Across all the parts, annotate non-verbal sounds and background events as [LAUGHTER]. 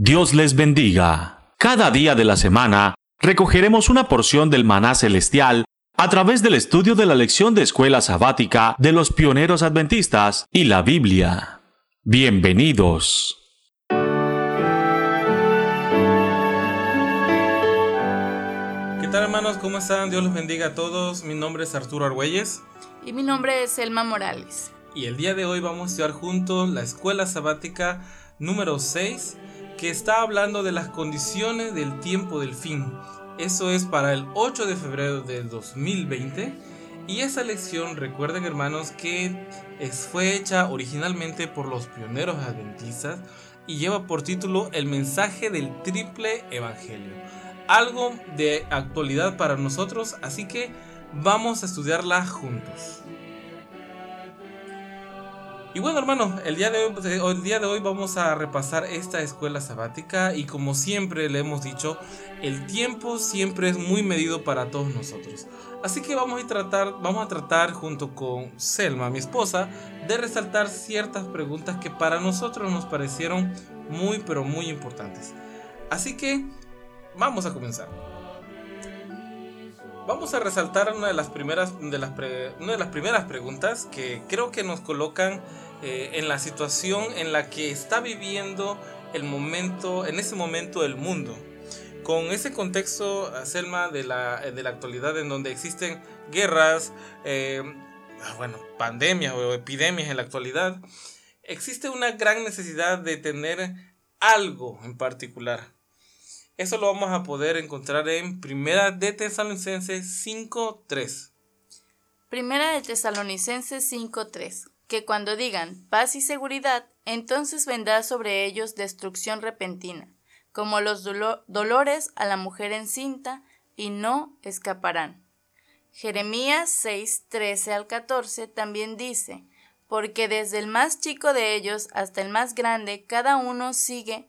Dios les bendiga. Cada día de la semana recogeremos una porción del maná celestial a través del estudio de la lección de escuela sabática de los pioneros adventistas y la Biblia. Bienvenidos. ¿Qué tal hermanos? ¿Cómo están? Dios los bendiga a todos. Mi nombre es Arturo Argüelles. Y mi nombre es Selma Morales. Y el día de hoy vamos a estudiar juntos la escuela sabática número 6 que está hablando de las condiciones del tiempo del fin. Eso es para el 8 de febrero del 2020. Y esa lección, recuerden hermanos, que fue hecha originalmente por los pioneros adventistas y lleva por título El mensaje del triple evangelio. Algo de actualidad para nosotros, así que vamos a estudiarla juntos. Y bueno día, de hoy, el día de hoy vamos a repasar esta escuela sabática y como siempre le hemos dicho, el tiempo siempre es muy medido para todos nosotros. Así que vamos a tratar, vamos a tratar junto con Selma, mi esposa, de resaltar ciertas preguntas que para nosotros nos parecieron muy pero muy importantes. Así que vamos a comenzar. Vamos a resaltar una de las primeras, de las una de las primeras preguntas que creo que nos colocan eh, en la situación en la que está viviendo el momento, en ese momento el mundo. Con ese contexto, Selma, de la, de la actualidad en donde existen guerras, eh, ah, bueno, pandemias o epidemias en la actualidad, existe una gran necesidad de tener algo en particular eso lo vamos a poder encontrar en Primera de Tesalonicenses 5.3. Primera de Tesalonicenses 5.3. Que cuando digan paz y seguridad, entonces vendrá sobre ellos destrucción repentina, como los dolores a la mujer encinta, y no escaparán. Jeremías 6, al 14 también dice, porque desde el más chico de ellos hasta el más grande, cada uno sigue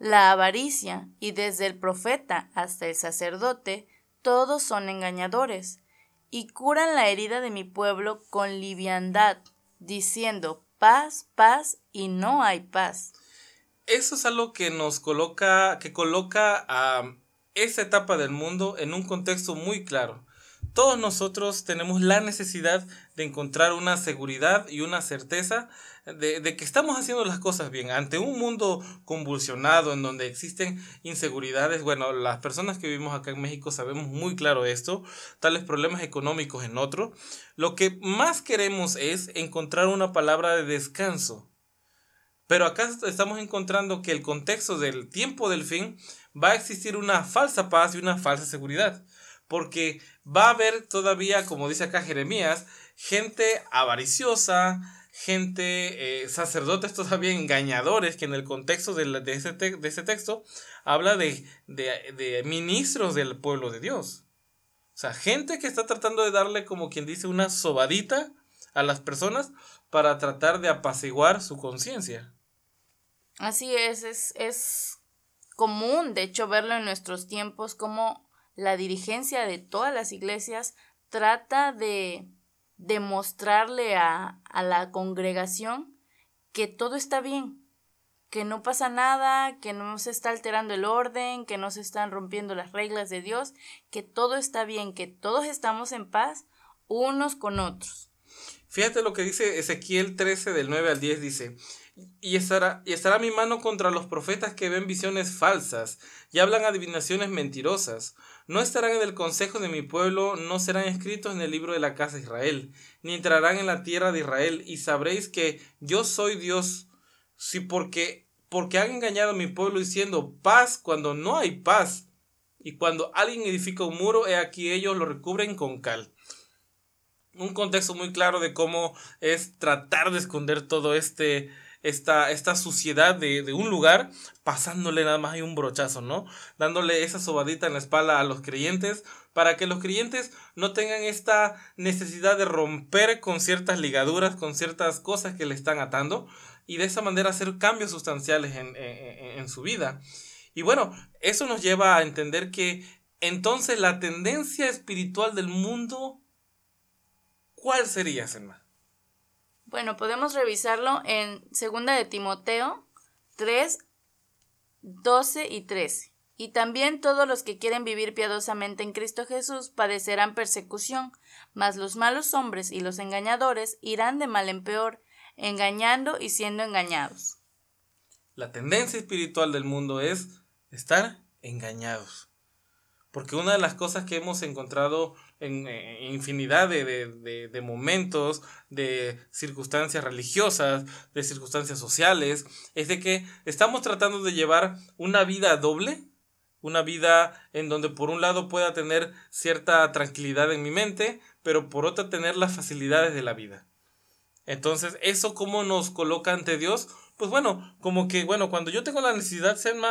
la avaricia, y desde el profeta hasta el sacerdote, todos son engañadores, y curan la herida de mi pueblo con liviandad, diciendo paz, paz, y no hay paz. Eso es algo que nos coloca, que coloca a esa etapa del mundo en un contexto muy claro. Todos nosotros tenemos la necesidad de encontrar una seguridad y una certeza de, que estamos haciendo las cosas bien. Ante un mundo convulsionado en donde existen inseguridades, bueno, las personas que vivimos acá en México sabemos muy claro esto, tales problemas económicos en otro, lo que más queremos es encontrar una palabra de descanso. Pero acá estamos encontrando que el contexto del tiempo del fin va a existir una falsa paz y una falsa seguridad. Porque va a haber todavía, como dice acá Jeremías, gente avariciosa, gente, eh, sacerdotes todavía engañadores, que en el contexto de, de, ese, de ese, texto habla de, de, ministros del pueblo de Dios. O sea, gente que está tratando de darle, como quien dice, una sobadita a las personas para tratar de apaciguar su conciencia. Así es, es, es común, de hecho, verlo en nuestros tiempos, como la dirigencia de todas las iglesias trata de demostrarle a, a la congregación que todo está bien, que no pasa nada, que no se está alterando el orden, que no se están rompiendo las reglas de Dios, que todo está bien, que todos estamos en paz unos con otros. Fíjate lo que dice Ezequiel 13 del 9 al 10 dice, y estará, y estará mi mano contra los profetas que ven visiones falsas y hablan adivinaciones mentirosas no estarán en el consejo de mi pueblo, no serán escritos en el libro de la casa de Israel, ni entrarán en la tierra de Israel, y sabréis que yo soy Dios. Si porque, porque han engañado a mi pueblo diciendo paz cuando no hay paz, y cuando alguien edifica un muro, he aquí ellos lo recubren con cal. Un contexto muy claro de cómo es tratar de esconder todo este esta, esta suciedad de, de, un lugar, pasándole nada más hay un brochazo, ¿no? Dándole esa sobadita en la espalda a los creyentes para que los creyentes no tengan esta necesidad de romper con ciertas ligaduras, con ciertas cosas que le están atando y de esa manera hacer cambios sustanciales en, en, en su vida. Y bueno, eso nos lleva a entender que entonces la tendencia espiritual del mundo, ¿cuál sería, Selma? Bueno, podemos revisarlo en segunda de Timoteo 3 12 y 13. Y también todos los que quieren vivir piadosamente en Cristo Jesús padecerán persecución, mas los malos hombres y los engañadores irán de mal en peor, engañando y siendo engañados. La tendencia espiritual del mundo es estar engañados. Porque una de las cosas que hemos encontrado en, infinidad de, momentos, de circunstancias religiosas, de circunstancias sociales, es de que estamos tratando de llevar una vida doble, una vida en donde por un lado pueda tener cierta tranquilidad en mi mente, pero por otra tener las facilidades de la vida. Entonces, ¿eso cómo nos coloca ante Dios? Pues bueno, como que, bueno, cuando yo tengo la necesidad, se me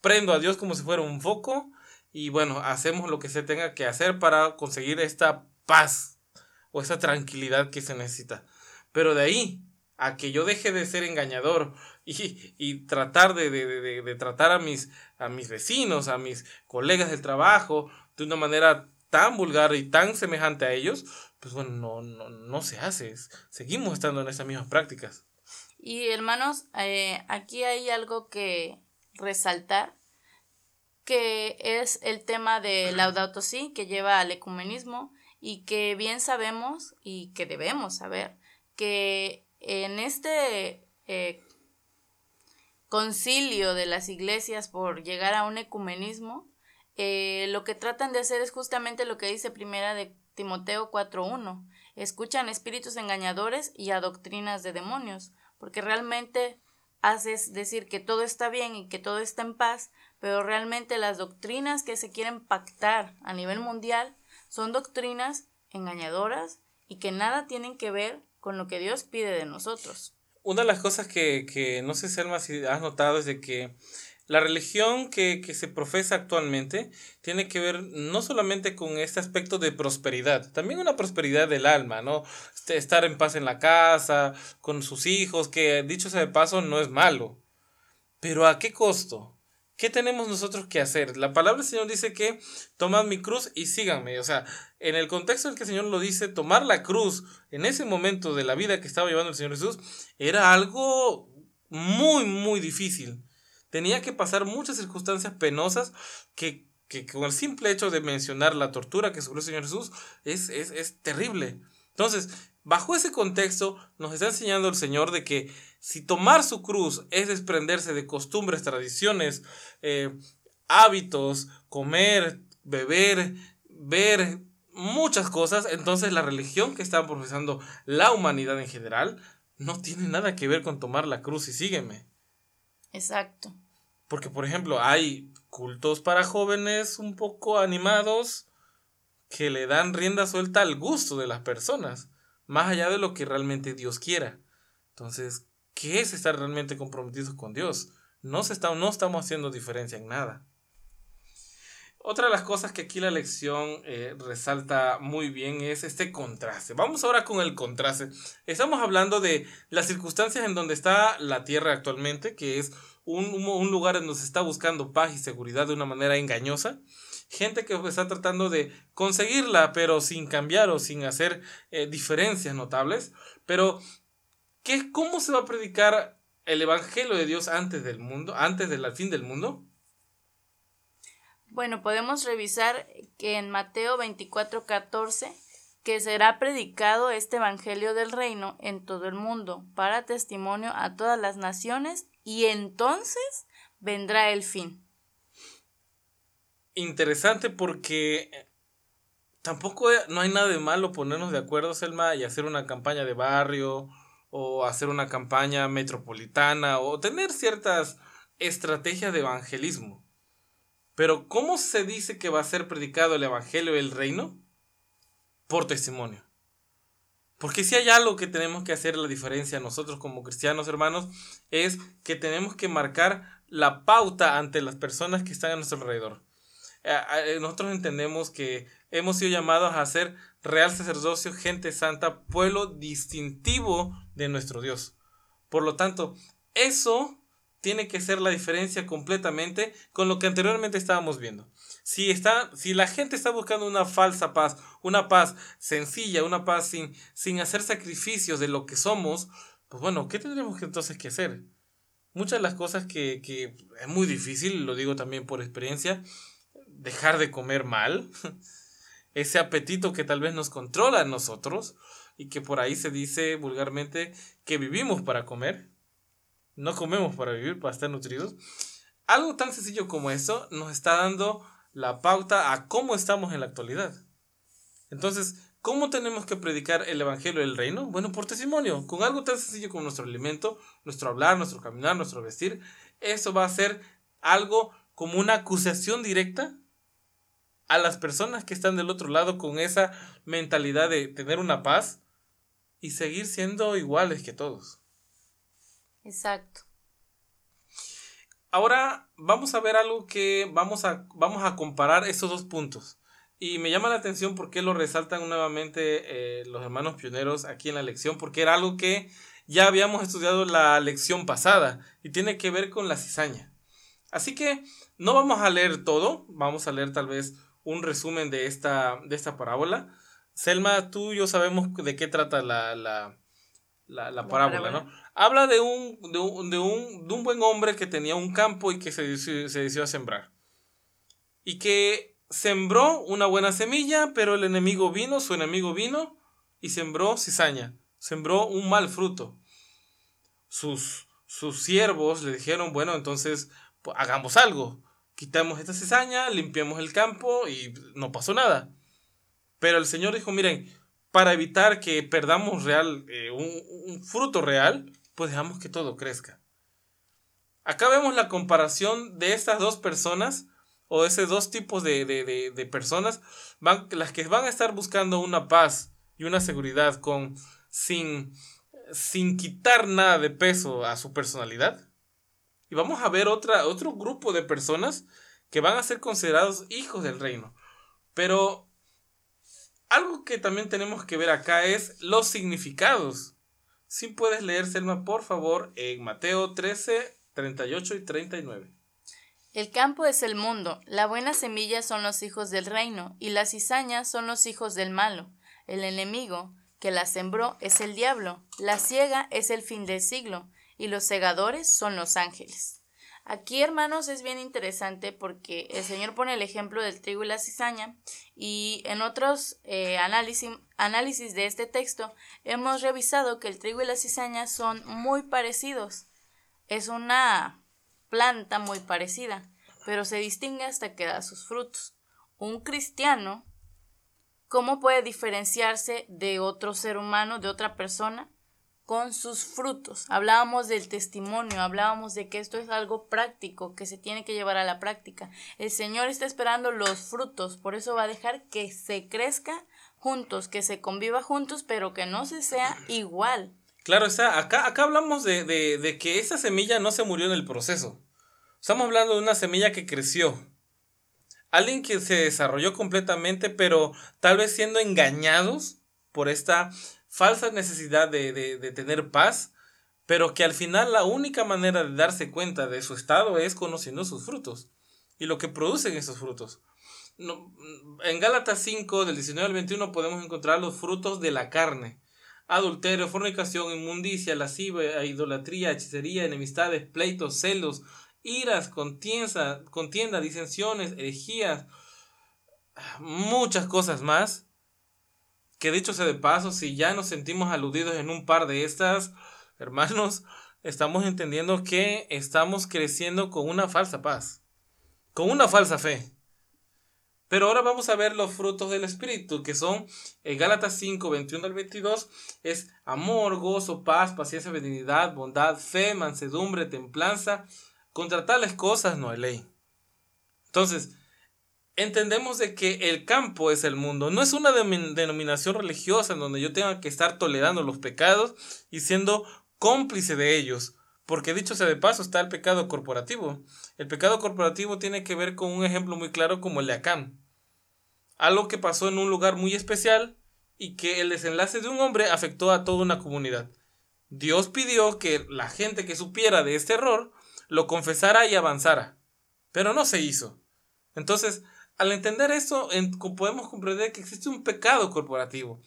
prendo a Dios como si fuera un foco y bueno, hacemos lo que se tenga que hacer para conseguir esta paz o esa tranquilidad que se necesita. Pero de ahí a que yo deje de ser engañador [LAUGHS] y, y tratar de, de, de, tratar a mis, a mis vecinos, a mis colegas del trabajo de una manera tan vulgar y tan semejante a ellos, pues bueno, no, no, no se hace. Seguimos estando en esas mismas prácticas. Y hermanos, eh, aquí hay algo que resaltar, que es el tema de Laudato Si, que lleva al ecumenismo y que bien sabemos y que debemos saber que en este eh, concilio de las iglesias por llegar a un ecumenismo, eh, lo que tratan de hacer es justamente lo que dice primera de Timoteo 4.1. Escuchan espíritus engañadores y a doctrinas de demonios, porque realmente haces decir que todo está bien y que todo está en paz, pero realmente las doctrinas que se quieren pactar a nivel mundial son doctrinas engañadoras y que nada tienen que ver con lo que Dios pide de nosotros. Una de las cosas que, que no sé, Selma, si has notado es de que la religión que, que, se profesa actualmente tiene que ver no solamente con este aspecto de prosperidad, también una prosperidad del alma, ¿no? Este, estar en paz en la casa, con sus hijos, que dicho sea de paso no es malo. Pero ¿a qué costo? ¿Qué tenemos nosotros que hacer? La palabra del Señor dice que tomad mi cruz y síganme. O sea, en el contexto en que el Señor lo dice, tomar la cruz en ese momento de la vida que estaba llevando el Señor Jesús era algo muy, muy difícil tenía que pasar muchas circunstancias penosas que, con el simple hecho de mencionar la tortura que sufrió el Señor Jesús es, es, terrible. Entonces, bajo ese contexto, nos está enseñando el Señor de que si tomar su cruz es desprenderse de costumbres, tradiciones, eh, hábitos, comer, beber, ver muchas cosas, entonces la religión que está profesando la humanidad en general no tiene nada que ver con tomar la cruz y sígueme. Exacto. Porque, por ejemplo, hay cultos para jóvenes un poco animados que le dan rienda suelta al gusto de las personas, más allá de lo que realmente Dios quiera. Entonces, ¿qué es estar realmente comprometidos con Dios? No, se está, no estamos haciendo diferencia en nada. Otra de las cosas que aquí la lección eh, resalta muy bien es este contraste. Vamos ahora con el contraste. Estamos hablando de las circunstancias en donde está la Tierra actualmente, que es un, lugar en donde se está buscando paz y seguridad de una manera engañosa. Gente que está tratando de conseguirla, pero sin cambiar o sin hacer eh, diferencias notables. Pero, ¿qué, ¿cómo se va a predicar el Evangelio de Dios antes del mundo, antes del fin del mundo? Bueno, podemos revisar que en Mateo 24, 14, que será predicado este Evangelio del Reino en todo el mundo, para testimonio a todas las naciones, y entonces vendrá el fin. Interesante porque tampoco no hay nada de malo ponernos de acuerdo, Selma, y hacer una campaña de barrio, o hacer una campaña metropolitana, o tener ciertas estrategias de evangelismo. Pero ¿cómo se dice que va a ser predicado el Evangelio del Reino? Por testimonio. Porque si hay algo que tenemos que hacer la diferencia nosotros como cristianos hermanos, es que tenemos que marcar la pauta ante las personas que están a nuestro alrededor. Eh, eh, nosotros entendemos que hemos sido llamados a ser real sacerdocio, gente santa, pueblo distintivo de nuestro Dios. Por lo tanto, eso tiene que ser la diferencia completamente con lo que anteriormente estábamos viendo. Si, está, si la gente está buscando una falsa paz, una paz sencilla, una paz sin, sin hacer sacrificios de lo que somos, pues bueno, ¿qué tendremos que entonces que hacer? muchas de las cosas que, que es muy difícil, lo digo también por experiencia, dejar de comer mal, [LAUGHS] ese apetito que tal vez nos controla a nosotros y que por ahí se dice vulgarmente que vivimos para comer, no comemos para vivir, para estar nutridos. Algo tan sencillo como eso nos está dando la pauta a cómo estamos en la actualidad. Entonces, ¿cómo tenemos que predicar el Evangelio del Reino? Bueno, por testimonio, con algo tan sencillo como nuestro alimento, nuestro hablar, nuestro caminar, nuestro vestir. Eso va a ser algo como una acusación directa a las personas que están del otro lado con esa mentalidad de tener una paz y seguir siendo iguales que todos. Exacto. Ahora vamos a ver algo que vamos a, vamos a comparar estos dos puntos. Y me llama la atención porque lo resaltan nuevamente eh, los hermanos pioneros aquí en la lección, porque era algo que ya habíamos estudiado la lección pasada y tiene que ver con la cizaña. Así que no vamos a leer todo, vamos a leer tal vez un resumen de esta, de esta parábola. Selma, tú y yo sabemos de qué trata la, la, la, parábola, ¿no? Habla de un, de un, de, un, de, un, buen hombre que tenía un campo y que se, se decidió a sembrar. Y que sembró una buena semilla, pero el enemigo vino, su enemigo vino y sembró cizaña, sembró un mal fruto. Sus, sus siervos le dijeron, bueno, entonces pues, hagamos algo quitamos esta cizaña, limpiamos el campo y no pasó nada. Pero el Señor dijo, miren, para evitar que perdamos real, eh, un, fruto real, pues dejamos que todo crezca. Acá vemos la comparación de estas dos personas, o esos dos tipos de, de, personas, van, las que van a estar buscando una paz y una seguridad con, sin, sin quitar nada de peso a su personalidad y vamos a ver otra, otro grupo de personas que van a ser considerados hijos del reino. Pero algo que también tenemos que ver acá es los significados. Si puedes leer, Selma, por favor, en Mateo 13, 38 y 39. El campo es el mundo, la buena semilla son los hijos del reino, y las cizañas son los hijos del malo. El enemigo que la sembró es el diablo, la ciega es el fin del siglo, y los segadores son los ángeles. Aquí, hermanos, es bien interesante porque el Señor pone el ejemplo del trigo y la cizaña y en otros eh, análisis, análisis de este texto hemos revisado que el trigo y la cizaña son muy parecidos. Es una planta muy parecida, pero se distingue hasta que da sus frutos. Un cristiano, ¿cómo puede diferenciarse de otro ser humano, de otra persona? Con sus frutos. Hablábamos del testimonio, hablábamos de que esto es algo práctico, que se tiene que llevar a la práctica. El Señor está esperando los frutos, por eso va a dejar que se crezca juntos, que se conviva juntos, pero que no se sea igual. Claro, está, acá, acá hablamos de, de, de que esa semilla no se murió en el proceso. Estamos hablando de una semilla que creció. Alguien que se desarrolló completamente, pero tal vez siendo engañados por esta falsa necesidad de, tener paz, pero que al final la única manera de darse cuenta de su estado es conociendo sus frutos y lo que producen esos frutos. en Gálatas 5, del 19 al 21, podemos encontrar los frutos de la carne. Adulterio, fornicación, inmundicia, lascivia, idolatría, hechicería, enemistades, pleitos, celos, iras, contienda, contienda disensiones, herejías, muchas cosas más que dicho sea de paso, si ya nos sentimos aludidos en un par de estas, [LAUGHS] hermanos, estamos entendiendo que estamos creciendo con una falsa paz, con una falsa fe. Pero ahora vamos a ver los frutos del Espíritu, que son en Gálatas 5, 21 al 22, es amor, gozo, paz, paciencia, benignidad, bondad, fe, mansedumbre, templanza. Contra tales cosas no hay ley. Entonces, entendemos de que el campo es el mundo. No es una denominación religiosa en donde yo tenga que estar tolerando los pecados y siendo cómplice de ellos. Porque dicho sea de paso, está el pecado corporativo. El pecado corporativo tiene que ver con un ejemplo muy claro como el de Acán. Algo que pasó en un lugar muy especial y que el desenlace de un hombre afectó a toda una comunidad. Dios pidió que la gente que supiera de este error lo confesara y avanzara. Pero no se hizo. Entonces, al entender esto, podemos comprender que existe un pecado corporativo.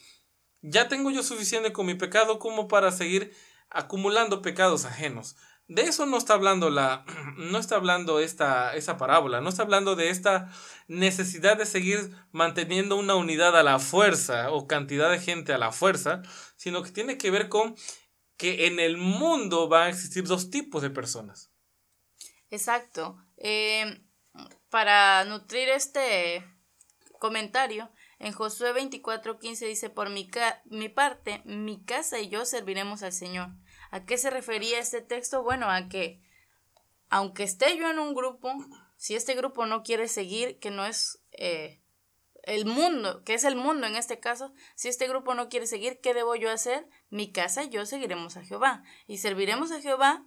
Ya tengo yo suficiente con mi pecado como para seguir acumulando pecados ajenos. De eso no está hablando la, [CLEARS THROAT] no está hablando esta, esa parábola, no está hablando de esta necesidad de seguir manteniendo una unidad a la fuerza o cantidad de gente a la fuerza, sino que tiene que ver con que en el mundo van a existir dos tipos de personas. Exacto. Eh, para nutrir este comentario, en Josué 24:15 dice, por mi, mi parte, mi casa y yo serviremos al Señor. ¿A qué se refería este texto? Bueno, a que aunque esté yo en un grupo, si este grupo no quiere seguir, que no es eh, el mundo, que es el mundo en este caso, si este grupo no quiere seguir, ¿qué debo yo hacer? Mi casa y yo seguiremos a Jehová. Y serviremos a Jehová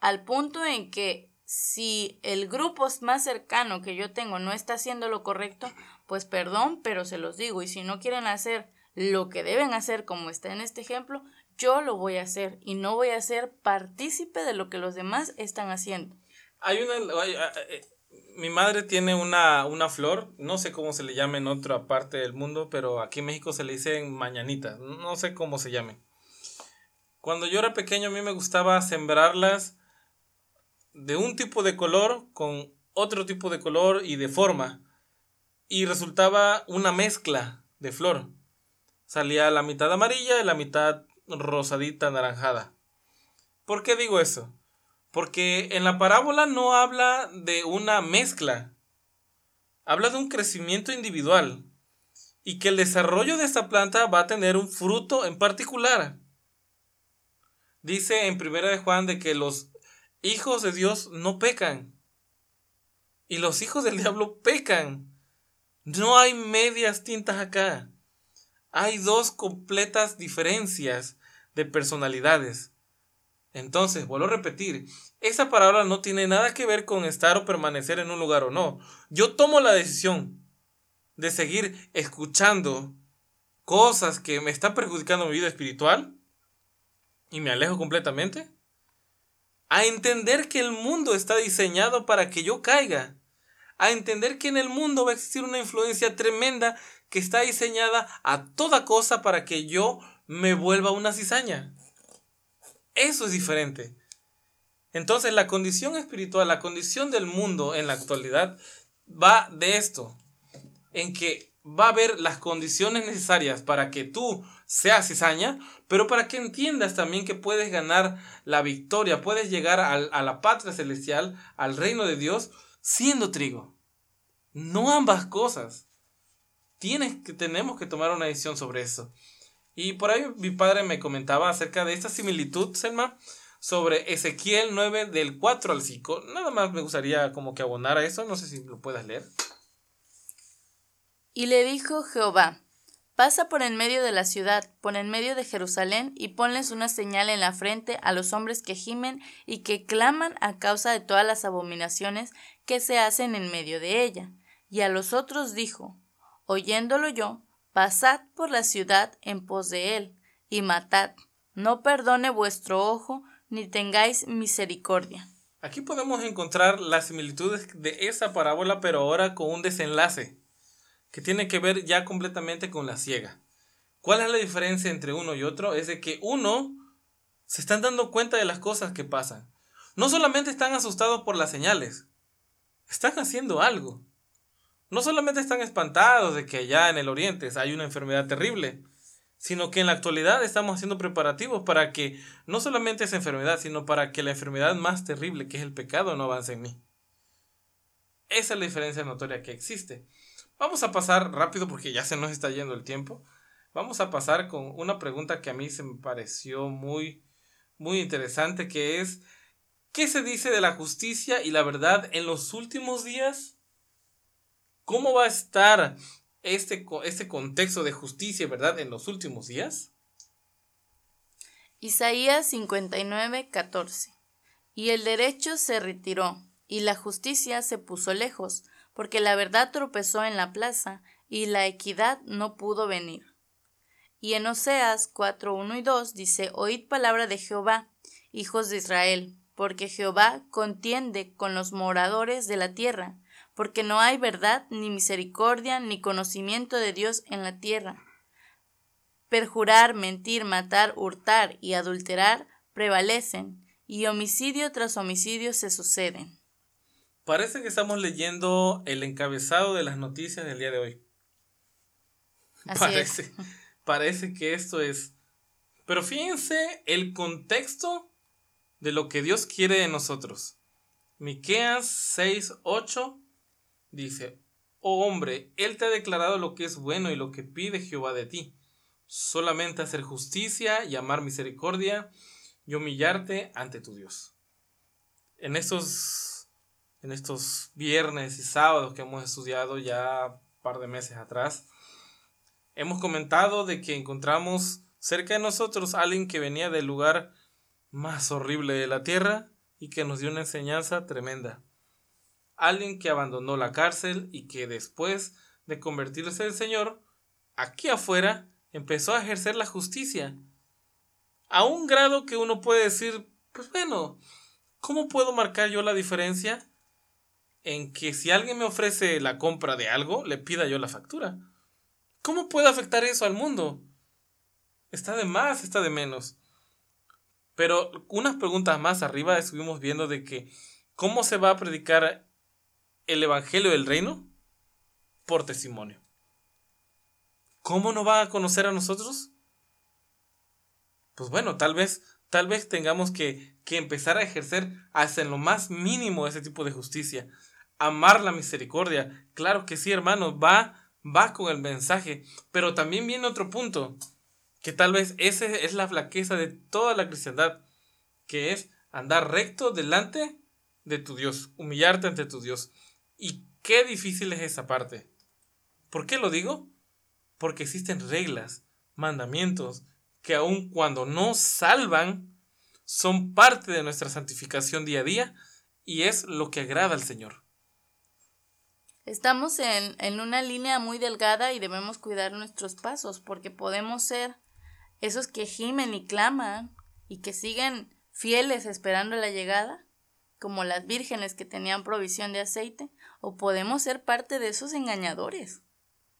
al punto en que si el grupo más cercano que yo tengo no está haciendo lo correcto, pues perdón, pero se los digo. Y si no quieren hacer lo que deben hacer, como está en este ejemplo, yo lo voy a hacer y no voy a ser partícipe de lo que los demás están haciendo. Hay una... Eh, mi madre tiene una, una flor, no sé cómo se le llama en otra parte del mundo, pero aquí en México se le dicen mañanitas, no sé cómo se llamen. Cuando yo era pequeño a mí me gustaba sembrarlas de un tipo de color con otro tipo de color y de forma. Y resultaba una mezcla de flor. Salía la mitad amarilla y la mitad rosadita anaranjada. ¿Por qué digo eso? Porque en la parábola no habla de una mezcla. Habla de un crecimiento individual. Y que el desarrollo de esta planta va a tener un fruto en particular. Dice en primera de Juan de que los hijos de Dios no pecan. Y los hijos del diablo pecan. No hay medias tintas acá. Hay dos completas diferencias de personalidades. Entonces, vuelvo a repetir, esa palabra no tiene nada que ver con estar o permanecer en un lugar o no. Yo tomo la decisión de seguir escuchando cosas que me están perjudicando mi vida espiritual y me alejo completamente. A entender que el mundo está diseñado para que yo caiga. A entender que en el mundo va a existir una influencia tremenda que está diseñada a toda cosa para que yo me vuelva una cizaña. Eso es diferente. Entonces la condición espiritual, la condición del mundo en la actualidad va de esto, en que va a haber las condiciones necesarias para que tú seas cizaña, pero para que entiendas también que puedes ganar la victoria, puedes llegar a la patria celestial, al reino de Dios, siendo trigo. No ambas cosas. Tienes que, tenemos que tomar una decisión sobre eso. Y por ahí mi padre me comentaba acerca de esta similitud, Selma, sobre Ezequiel 9 del 4 al 5. Nada más me gustaría como que abonar a eso, no sé si lo puedas leer. Y le dijo Jehová, pasa por en medio de la ciudad, por en medio de Jerusalén, y ponles una señal en la frente a los hombres que gimen y que claman a causa de todas las abominaciones que se hacen en medio de ella. Y a los otros dijo, oyéndolo yo, Pasad por la ciudad en pos de él, y matad. No perdone vuestro ojo, ni tengáis misericordia. Aquí podemos encontrar las similitudes de esa parábola, pero ahora con un desenlace, que tiene que ver ya completamente con la ciega. ¿Cuál es la diferencia entre uno y otro? Es de que uno se están dando cuenta de las cosas que pasan. No solamente están asustados por las señales, están haciendo algo no solamente están espantados de que allá en el oriente hay una enfermedad terrible, sino que en la actualidad estamos haciendo preparativos para que no solamente esa enfermedad, sino para que la enfermedad más terrible, que es el pecado, no avance en mí. Esa es la diferencia notoria que existe. Vamos a pasar rápido porque ya se nos está yendo el tiempo. Vamos a pasar con una pregunta que a mí se me pareció muy, muy interesante, que es, ¿qué se dice de la justicia y la verdad en los últimos días? ¿Cómo va a estar este, este contexto de justicia, verdad, en los últimos días? Isaías 59, 14. Y el derecho se retiró, y la justicia se puso lejos, porque la verdad tropezó en la plaza, y la equidad no pudo venir. Y en Oseas 4, 1 y 2 dice, Oíd palabra de Jehová, hijos de Israel, porque Jehová contiende con los moradores de la tierra, porque no hay verdad, ni misericordia, ni conocimiento de Dios en la tierra. Perjurar, mentir, matar, hurtar y adulterar prevalecen, y homicidio tras homicidio se suceden. Parece que estamos leyendo el encabezado de las noticias del día de hoy. parece, [LAUGHS] parece que esto es. Pero fíjense el contexto de lo que Dios quiere de nosotros. Miqueas 6:8 dice: Oh hombre, él te ha declarado lo que es bueno y lo que pide Jehová de ti, solamente hacer justicia y amar misericordia y humillarte ante tu Dios. En estos en estos viernes y sábados que hemos estudiado ya un par de meses atrás, hemos comentado de que encontramos cerca de nosotros a alguien que venía del lugar más horrible de la tierra y que nos dio una enseñanza tremenda. Alguien que abandonó la cárcel y que después de convertirse en Señor, aquí afuera empezó a ejercer la justicia. A un grado que uno puede decir, pues bueno, ¿cómo puedo marcar yo la diferencia? En que si alguien me ofrece la compra de algo, le pida yo la factura. ¿Cómo puede afectar eso al mundo? Está de más, está de menos. Pero unas preguntas más arriba estuvimos viendo de que cómo se va a predicar el Evangelio del Reino por testimonio. ¿Cómo no va a conocer a nosotros? Pues bueno, tal vez, tal vez tengamos que, que empezar a ejercer hasta en lo más mínimo ese tipo de justicia. Amar la misericordia. Claro que sí, hermanos, va, va con el mensaje. Pero también viene otro punto que tal vez esa es la flaqueza de toda la cristiandad, que es andar recto delante de tu Dios, humillarte ante tu Dios. Y qué difícil es esa parte. ¿Por qué lo digo? Porque existen reglas, mandamientos, que aun cuando no salvan, son parte de nuestra santificación día a día y es lo que agrada al Señor. Estamos en, en una línea muy delgada y debemos cuidar nuestros pasos porque podemos ser esos que gimen y claman y que siguen fieles esperando la llegada, como las vírgenes que tenían provisión de aceite, o podemos ser parte de esos engañadores.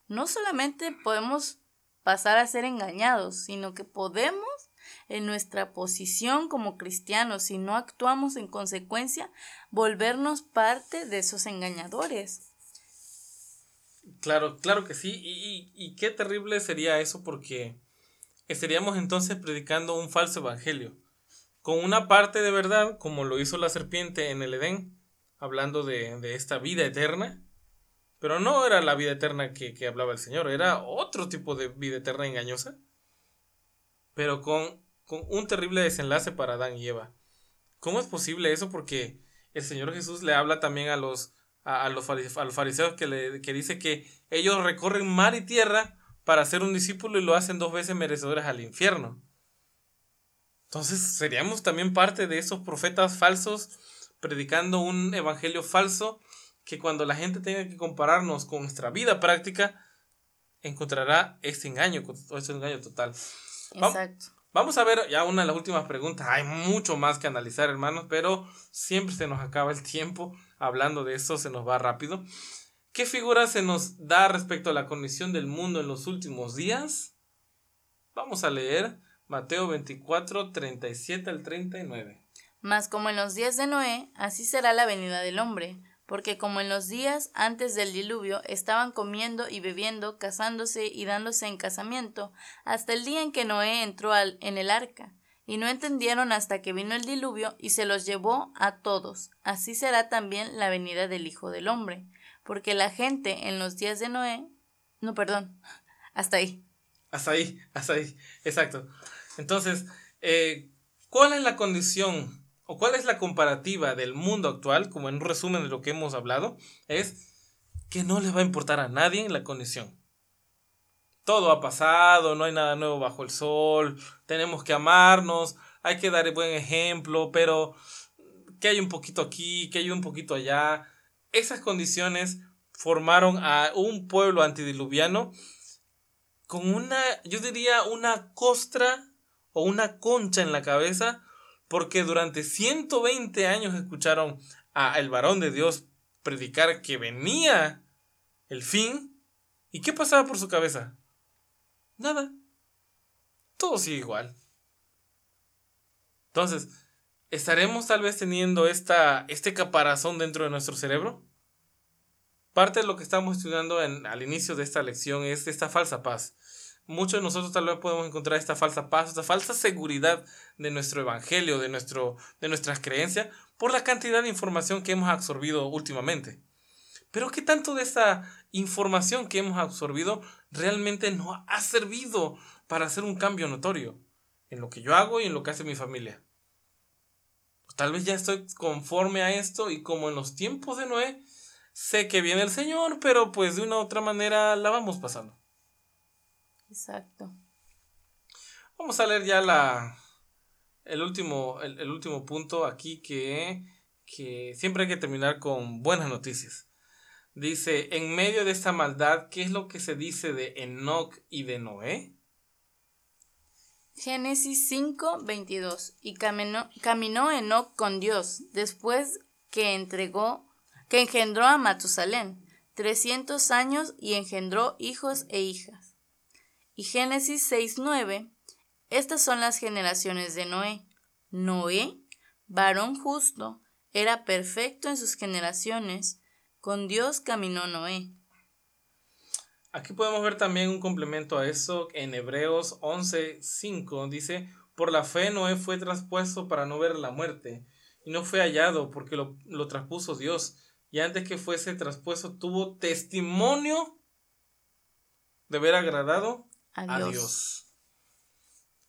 No solamente podemos pasar a ser engañados, sino que podemos, en nuestra posición como cristianos, si no actuamos en consecuencia, volvernos parte de esos engañadores. Claro, claro que sí, y, y qué terrible sería eso porque estaríamos entonces predicando un falso evangelio, con una parte de verdad, como lo hizo la serpiente en el Edén, hablando de, esta vida eterna, pero no era la vida eterna que, que, hablaba el Señor, era otro tipo de vida eterna engañosa, pero con, con un terrible desenlace para Adán y Eva. ¿Cómo es posible eso? Porque el Señor Jesús le habla también a los, a, los, fariseos que, le, que dice que ellos recorren mar y tierra para ser un discípulo y lo hacen dos veces merecedores al infierno. Entonces seríamos también parte de esos profetas falsos predicando un evangelio falso que cuando la gente tenga que compararnos con nuestra vida práctica encontrará este engaño, este engaño total. Exacto. Vamos a ver ya una de las últimas preguntas. Hay mucho más que analizar, hermanos, pero siempre se nos acaba el tiempo. Hablando de eso, se nos va rápido. ¿Qué figura se nos da respecto a la condición del mundo en los últimos días? Vamos a leer Mateo 24, 37 al 39. Mas como en los días de Noé, así será la venida del hombre, porque como en los días antes del diluvio estaban comiendo y bebiendo, casándose y dándose en casamiento, hasta el día en que Noé entró al, en el arca, y no entendieron hasta que vino el diluvio y se los llevó a todos. Así será también la venida del Hijo del Hombre porque la gente en los días de Noé, no, perdón, [LAUGHS] hasta ahí. Hasta ahí, hasta ahí, exacto. Entonces, eh, ¿cuál es la condición o cuál es la comparativa del mundo actual, como en un resumen de lo que hemos hablado? Es que no le va a importar a nadie la condición. Todo ha pasado, no hay nada nuevo bajo el sol, tenemos que amarnos, hay que dar el buen ejemplo, pero que hay un poquito aquí, que hay un poquito allá, esas condiciones formaron a un pueblo antidiluviano con una, yo diría, una costra o una concha en la cabeza, porque durante 120 años escucharon a el varón de Dios predicar que venía el fin. ¿Y qué pasaba por su cabeza? Nada. Todo sigue igual. Entonces, ¿estaremos tal vez teniendo esta, este caparazón dentro de nuestro cerebro? Parte de lo que estamos estudiando al inicio de esta lección es esta falsa paz. Muchos de nosotros tal vez podemos encontrar esta falsa paz, esta falsa seguridad de nuestro evangelio, de, nuestro, de nuestras creencias, por la cantidad de información que hemos absorbido últimamente. Pero ¿qué tanto de esa información que hemos absorbido realmente nos ha servido para hacer un cambio notorio en lo que yo hago y en lo que hace mi familia? Tal vez ya estoy conforme a esto y como en los tiempos de Noé, sé que viene el Señor, pero pues de una u otra manera la vamos pasando. Exacto. Vamos a leer ya la, el, último, el, último punto aquí que, que siempre hay que terminar con buenas noticias. Dice, en medio de esta maldad, ¿qué es lo que se dice de Enoch y de Noé? Génesis 5, 22. Y caminó, caminó Enoch con Dios después que entregó que engendró a Matusalén, trescientos años y engendró hijos e hijas. Y Génesis 6.9, estas son las generaciones de Noé. Noé, varón justo, era perfecto en sus generaciones, con Dios caminó Noé. Aquí podemos ver también un complemento a eso en Hebreos 11.5, dice, por la fe Noé fue traspuesto para no ver la muerte, y no fue hallado porque lo, lo traspuso Dios y antes que fuese traspuesto tuvo testimonio de haber agradado a Dios.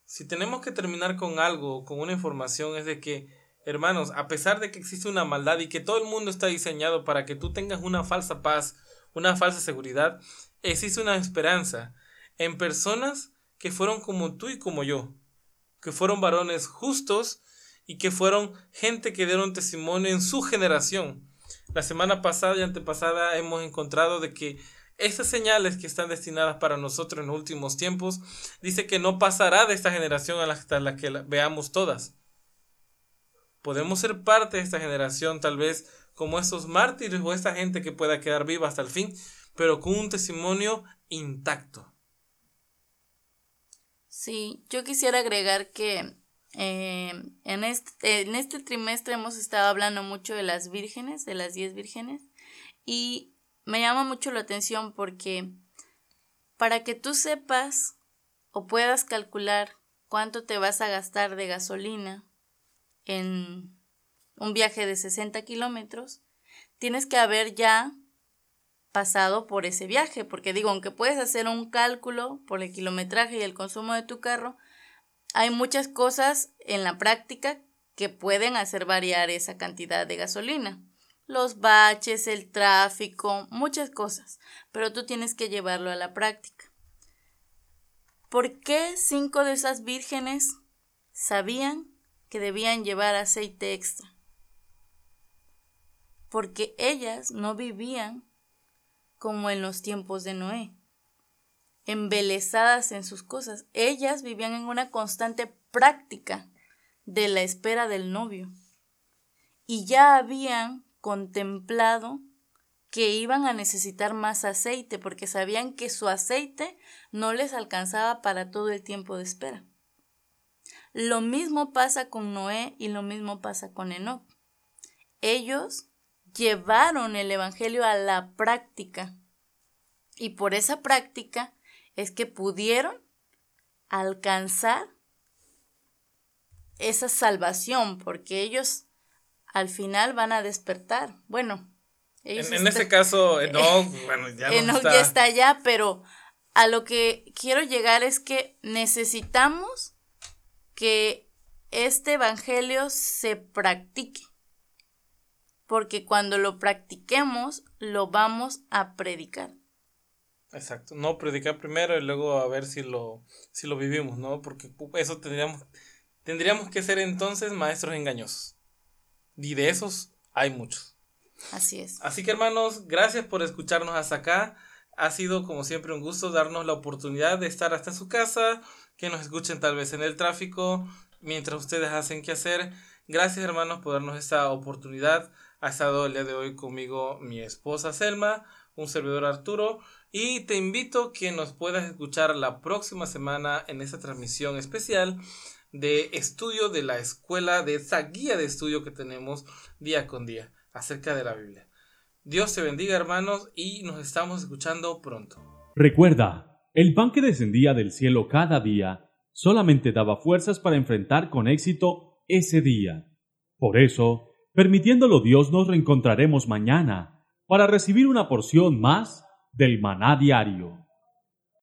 Si tenemos que terminar con algo, con una información, es de que, hermanos, a pesar de que existe una maldad y que todo el mundo está diseñado para que tú tengas una falsa paz, una falsa seguridad, existe una esperanza en personas que fueron como tú y como yo, que fueron varones justos y que fueron gente que dieron testimonio en su generación la semana pasada y antepasada hemos encontrado de que estas señales que están destinadas para nosotros en los últimos tiempos, dice que no pasará de esta generación hasta la que veamos todas. Podemos ser parte de esta generación, tal vez como estos mártires o esta gente que pueda quedar viva hasta el fin, pero con un testimonio intacto. Sí, yo quisiera agregar que eh, en, este, en este trimestre hemos estado hablando mucho de las vírgenes, de las 10 vírgenes, y me llama mucho la atención porque para que tú sepas o puedas calcular cuánto te vas a gastar de gasolina en un viaje de 60 kilómetros, tienes que haber ya pasado por ese viaje, porque digo, aunque puedes hacer un cálculo por el kilometraje y el consumo de tu carro, hay muchas cosas en la práctica que pueden hacer variar esa cantidad de gasolina. Los baches, el tráfico, muchas cosas, pero tú tienes que llevarlo a la práctica. ¿Por qué cinco de esas vírgenes sabían que debían llevar aceite extra? Porque ellas no vivían como en los tiempos de Noé embelesadas en sus cosas. Ellas vivían en una constante práctica de la espera del novio y ya habían contemplado que iban a necesitar más aceite porque sabían que su aceite no les alcanzaba para todo el tiempo de espera. Lo mismo pasa con Noé y lo mismo pasa con Enoch. Ellos llevaron el Evangelio a la práctica y por esa práctica es que pudieron alcanzar esa salvación, porque ellos al final van a despertar. Bueno, en, ese caso, [LAUGHS] Enoch, bueno, ya, no está. ya está allá, pero a lo que quiero llegar es que necesitamos que este evangelio se practique, porque cuando lo practiquemos, lo vamos a predicar. Exacto, no predicar primero y luego a ver si lo, si lo vivimos, ¿no? Porque eso tendríamos, tendríamos que ser entonces maestros engañosos. Y de esos hay muchos. Así es. Así que hermanos, gracias por escucharnos hasta acá. Ha sido como siempre un gusto darnos la oportunidad de estar hasta su casa, que nos escuchen tal vez en el tráfico, mientras ustedes hacen qué hacer. Gracias hermanos por darnos esta oportunidad. Ha estado el día de hoy conmigo mi esposa Selma, un servidor Arturo. Y te invito que nos puedas escuchar la próxima semana en esta transmisión especial de estudio de la escuela, de esa guía de estudio que tenemos día con día acerca de la Biblia. Dios te bendiga hermanos y nos estamos escuchando pronto. Recuerda, el pan que descendía del cielo cada día solamente daba fuerzas para enfrentar con éxito ese día. Por eso, permitiéndolo Dios, nos reencontraremos mañana para recibir una porción más del maná diario.